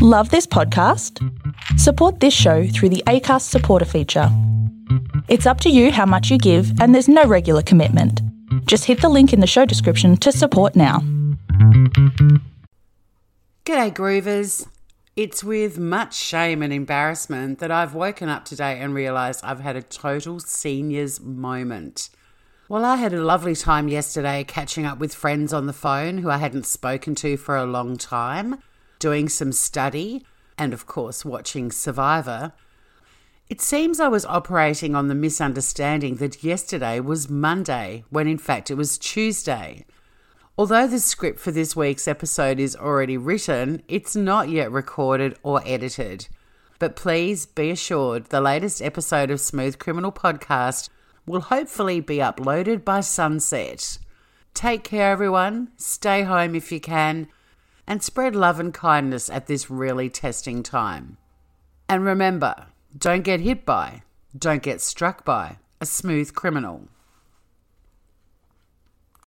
Love this podcast? Support this show through the ACAST supporter feature. It's up to you how much you give, and there's no regular commitment. Just hit the link in the show description to support now. G'day, Groovers. It's with much shame and embarrassment that I've woken up today and realised I've had a total seniors moment. Well, I had a lovely time yesterday catching up with friends on the phone who I hadn't spoken to for a long time, doing some study, and of course, watching Survivor. It seems I was operating on the misunderstanding that yesterday was Monday, when in fact it was Tuesday. Although the script for this week's episode is already written, it's not yet recorded or edited. But please be assured the latest episode of Smooth Criminal Podcast will hopefully be uploaded by sunset. Take care, everyone. Stay home if you can, and spread love and kindness at this really testing time. And remember don't get hit by, don't get struck by a smooth criminal.